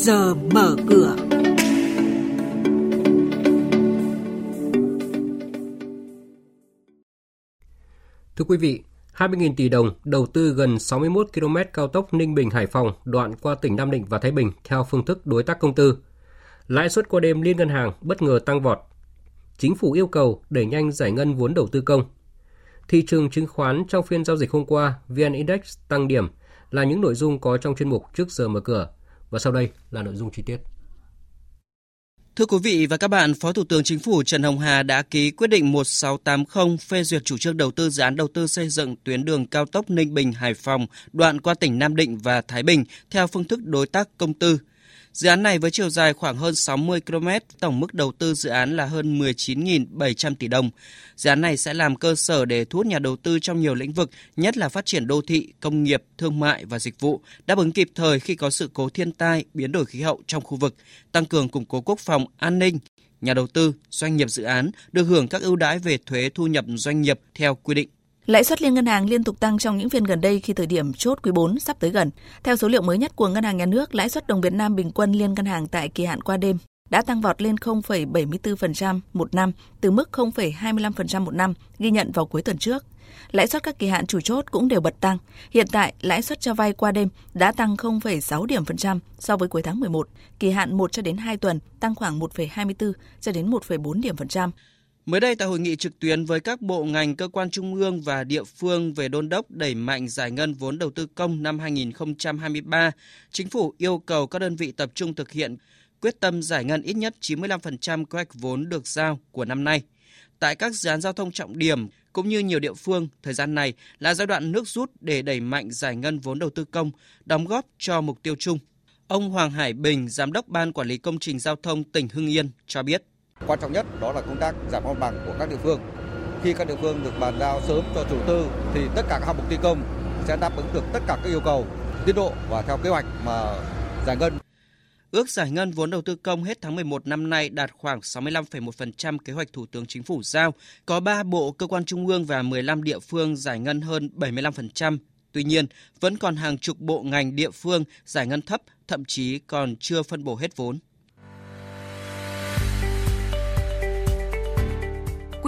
giờ mở cửa. Thưa quý vị, 20.000 tỷ đồng đầu tư gần 61 km cao tốc Ninh Bình Hải Phòng đoạn qua tỉnh Nam Định và Thái Bình theo phương thức đối tác công tư. Lãi suất qua đêm liên ngân hàng bất ngờ tăng vọt. Chính phủ yêu cầu đẩy nhanh giải ngân vốn đầu tư công. Thị trường chứng khoán trong phiên giao dịch hôm qua, VN Index tăng điểm là những nội dung có trong chuyên mục trước giờ mở cửa. Và sau đây là nội dung chi tiết. Thưa quý vị và các bạn, Phó Thủ tướng Chính phủ Trần Hồng Hà đã ký quyết định 1680 phê duyệt chủ trương đầu tư dự án đầu tư xây dựng tuyến đường cao tốc Ninh Bình Hải Phòng đoạn qua tỉnh Nam Định và Thái Bình theo phương thức đối tác công tư Dự án này với chiều dài khoảng hơn 60 km, tổng mức đầu tư dự án là hơn 19.700 tỷ đồng. Dự án này sẽ làm cơ sở để thu hút nhà đầu tư trong nhiều lĩnh vực, nhất là phát triển đô thị, công nghiệp, thương mại và dịch vụ, đáp ứng kịp thời khi có sự cố thiên tai, biến đổi khí hậu trong khu vực, tăng cường củng cố quốc phòng, an ninh, nhà đầu tư, doanh nghiệp dự án được hưởng các ưu đãi về thuế thu nhập doanh nghiệp theo quy định. Lãi suất liên ngân hàng liên tục tăng trong những phiên gần đây khi thời điểm chốt quý 4 sắp tới gần. Theo số liệu mới nhất của Ngân hàng Nhà nước, lãi suất đồng Việt Nam bình quân liên ngân hàng tại kỳ hạn qua đêm đã tăng vọt lên 0,74% một năm từ mức 0,25% một năm ghi nhận vào cuối tuần trước. Lãi suất các kỳ hạn chủ chốt cũng đều bật tăng. Hiện tại, lãi suất cho vay qua đêm đã tăng 0,6 điểm phần trăm so với cuối tháng 11. Kỳ hạn 1 cho đến 2 tuần tăng khoảng 1,24 cho đến 1,4 điểm phần trăm. Mới đây tại hội nghị trực tuyến với các bộ ngành, cơ quan trung ương và địa phương về đôn đốc đẩy mạnh giải ngân vốn đầu tư công năm 2023, chính phủ yêu cầu các đơn vị tập trung thực hiện quyết tâm giải ngân ít nhất 95% kế hoạch vốn được giao của năm nay. Tại các dự án giao thông trọng điểm cũng như nhiều địa phương, thời gian này là giai đoạn nước rút để đẩy mạnh giải ngân vốn đầu tư công, đóng góp cho mục tiêu chung. Ông Hoàng Hải Bình, Giám đốc Ban Quản lý Công trình Giao thông tỉnh Hưng Yên cho biết. Quan trọng nhất đó là công tác giải phóng bằng của các địa phương. Khi các địa phương được bàn giao sớm cho chủ tư thì tất cả các hạng mục thi công sẽ đáp ứng được tất cả các yêu cầu tiến độ và theo kế hoạch mà giải ngân. Ước giải ngân vốn đầu tư công hết tháng 11 năm nay đạt khoảng 65,1% kế hoạch Thủ tướng Chính phủ giao. Có 3 bộ cơ quan trung ương và 15 địa phương giải ngân hơn 75%. Tuy nhiên, vẫn còn hàng chục bộ ngành địa phương giải ngân thấp, thậm chí còn chưa phân bổ hết vốn.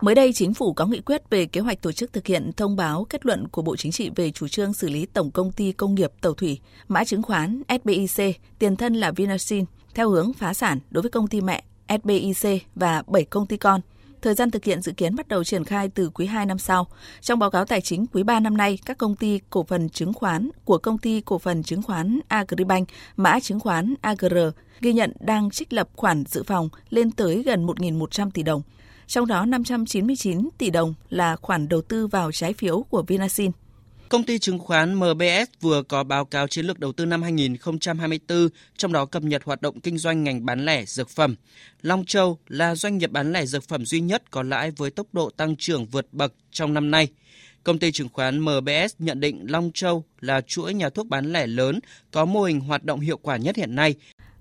Mới đây, chính phủ có nghị quyết về kế hoạch tổ chức thực hiện thông báo kết luận của Bộ Chính trị về chủ trương xử lý Tổng công ty Công nghiệp Tàu thủy, mã chứng khoán SBIC, tiền thân là Vinasin, theo hướng phá sản đối với công ty mẹ SBIC và 7 công ty con. Thời gian thực hiện dự kiến bắt đầu triển khai từ quý 2 năm sau. Trong báo cáo tài chính quý 3 năm nay, các công ty cổ phần chứng khoán của công ty cổ phần chứng khoán Agribank, mã chứng khoán AGR ghi nhận đang trích lập khoản dự phòng lên tới gần 1.100 tỷ đồng trong đó 599 tỷ đồng là khoản đầu tư vào trái phiếu của Vinasin. Công ty chứng khoán MBS vừa có báo cáo chiến lược đầu tư năm 2024, trong đó cập nhật hoạt động kinh doanh ngành bán lẻ dược phẩm. Long Châu là doanh nghiệp bán lẻ dược phẩm duy nhất có lãi với tốc độ tăng trưởng vượt bậc trong năm nay. Công ty chứng khoán MBS nhận định Long Châu là chuỗi nhà thuốc bán lẻ lớn có mô hình hoạt động hiệu quả nhất hiện nay.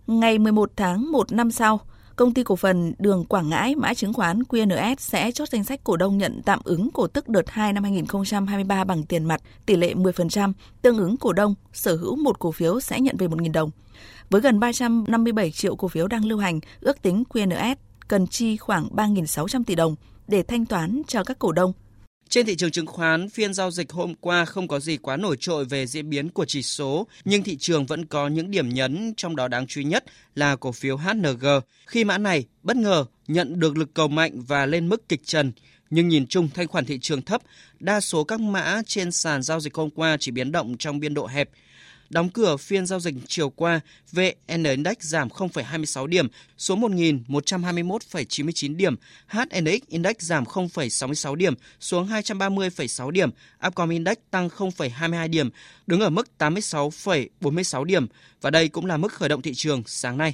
Ngày 11 tháng 1 năm sau, Công ty cổ phần Đường Quảng Ngãi mã chứng khoán QNS sẽ chốt danh sách cổ đông nhận tạm ứng cổ tức đợt 2 năm 2023 bằng tiền mặt tỷ lệ 10%, tương ứng cổ đông sở hữu một cổ phiếu sẽ nhận về 1.000 đồng. Với gần 357 triệu cổ phiếu đang lưu hành, ước tính QNS cần chi khoảng 3.600 tỷ đồng để thanh toán cho các cổ đông trên thị trường chứng khoán, phiên giao dịch hôm qua không có gì quá nổi trội về diễn biến của chỉ số, nhưng thị trường vẫn có những điểm nhấn, trong đó đáng chú ý nhất là cổ phiếu HNG. Khi mã này bất ngờ nhận được lực cầu mạnh và lên mức kịch trần, nhưng nhìn chung thanh khoản thị trường thấp, đa số các mã trên sàn giao dịch hôm qua chỉ biến động trong biên độ hẹp, Đóng cửa phiên giao dịch chiều qua, VN Index giảm 0,26 điểm xuống 1.121,99 điểm, HNX Index giảm 0,66 điểm xuống 230,6 điểm, Upcom Index tăng 0,22 điểm, đứng ở mức 86,46 điểm. Và đây cũng là mức khởi động thị trường sáng nay.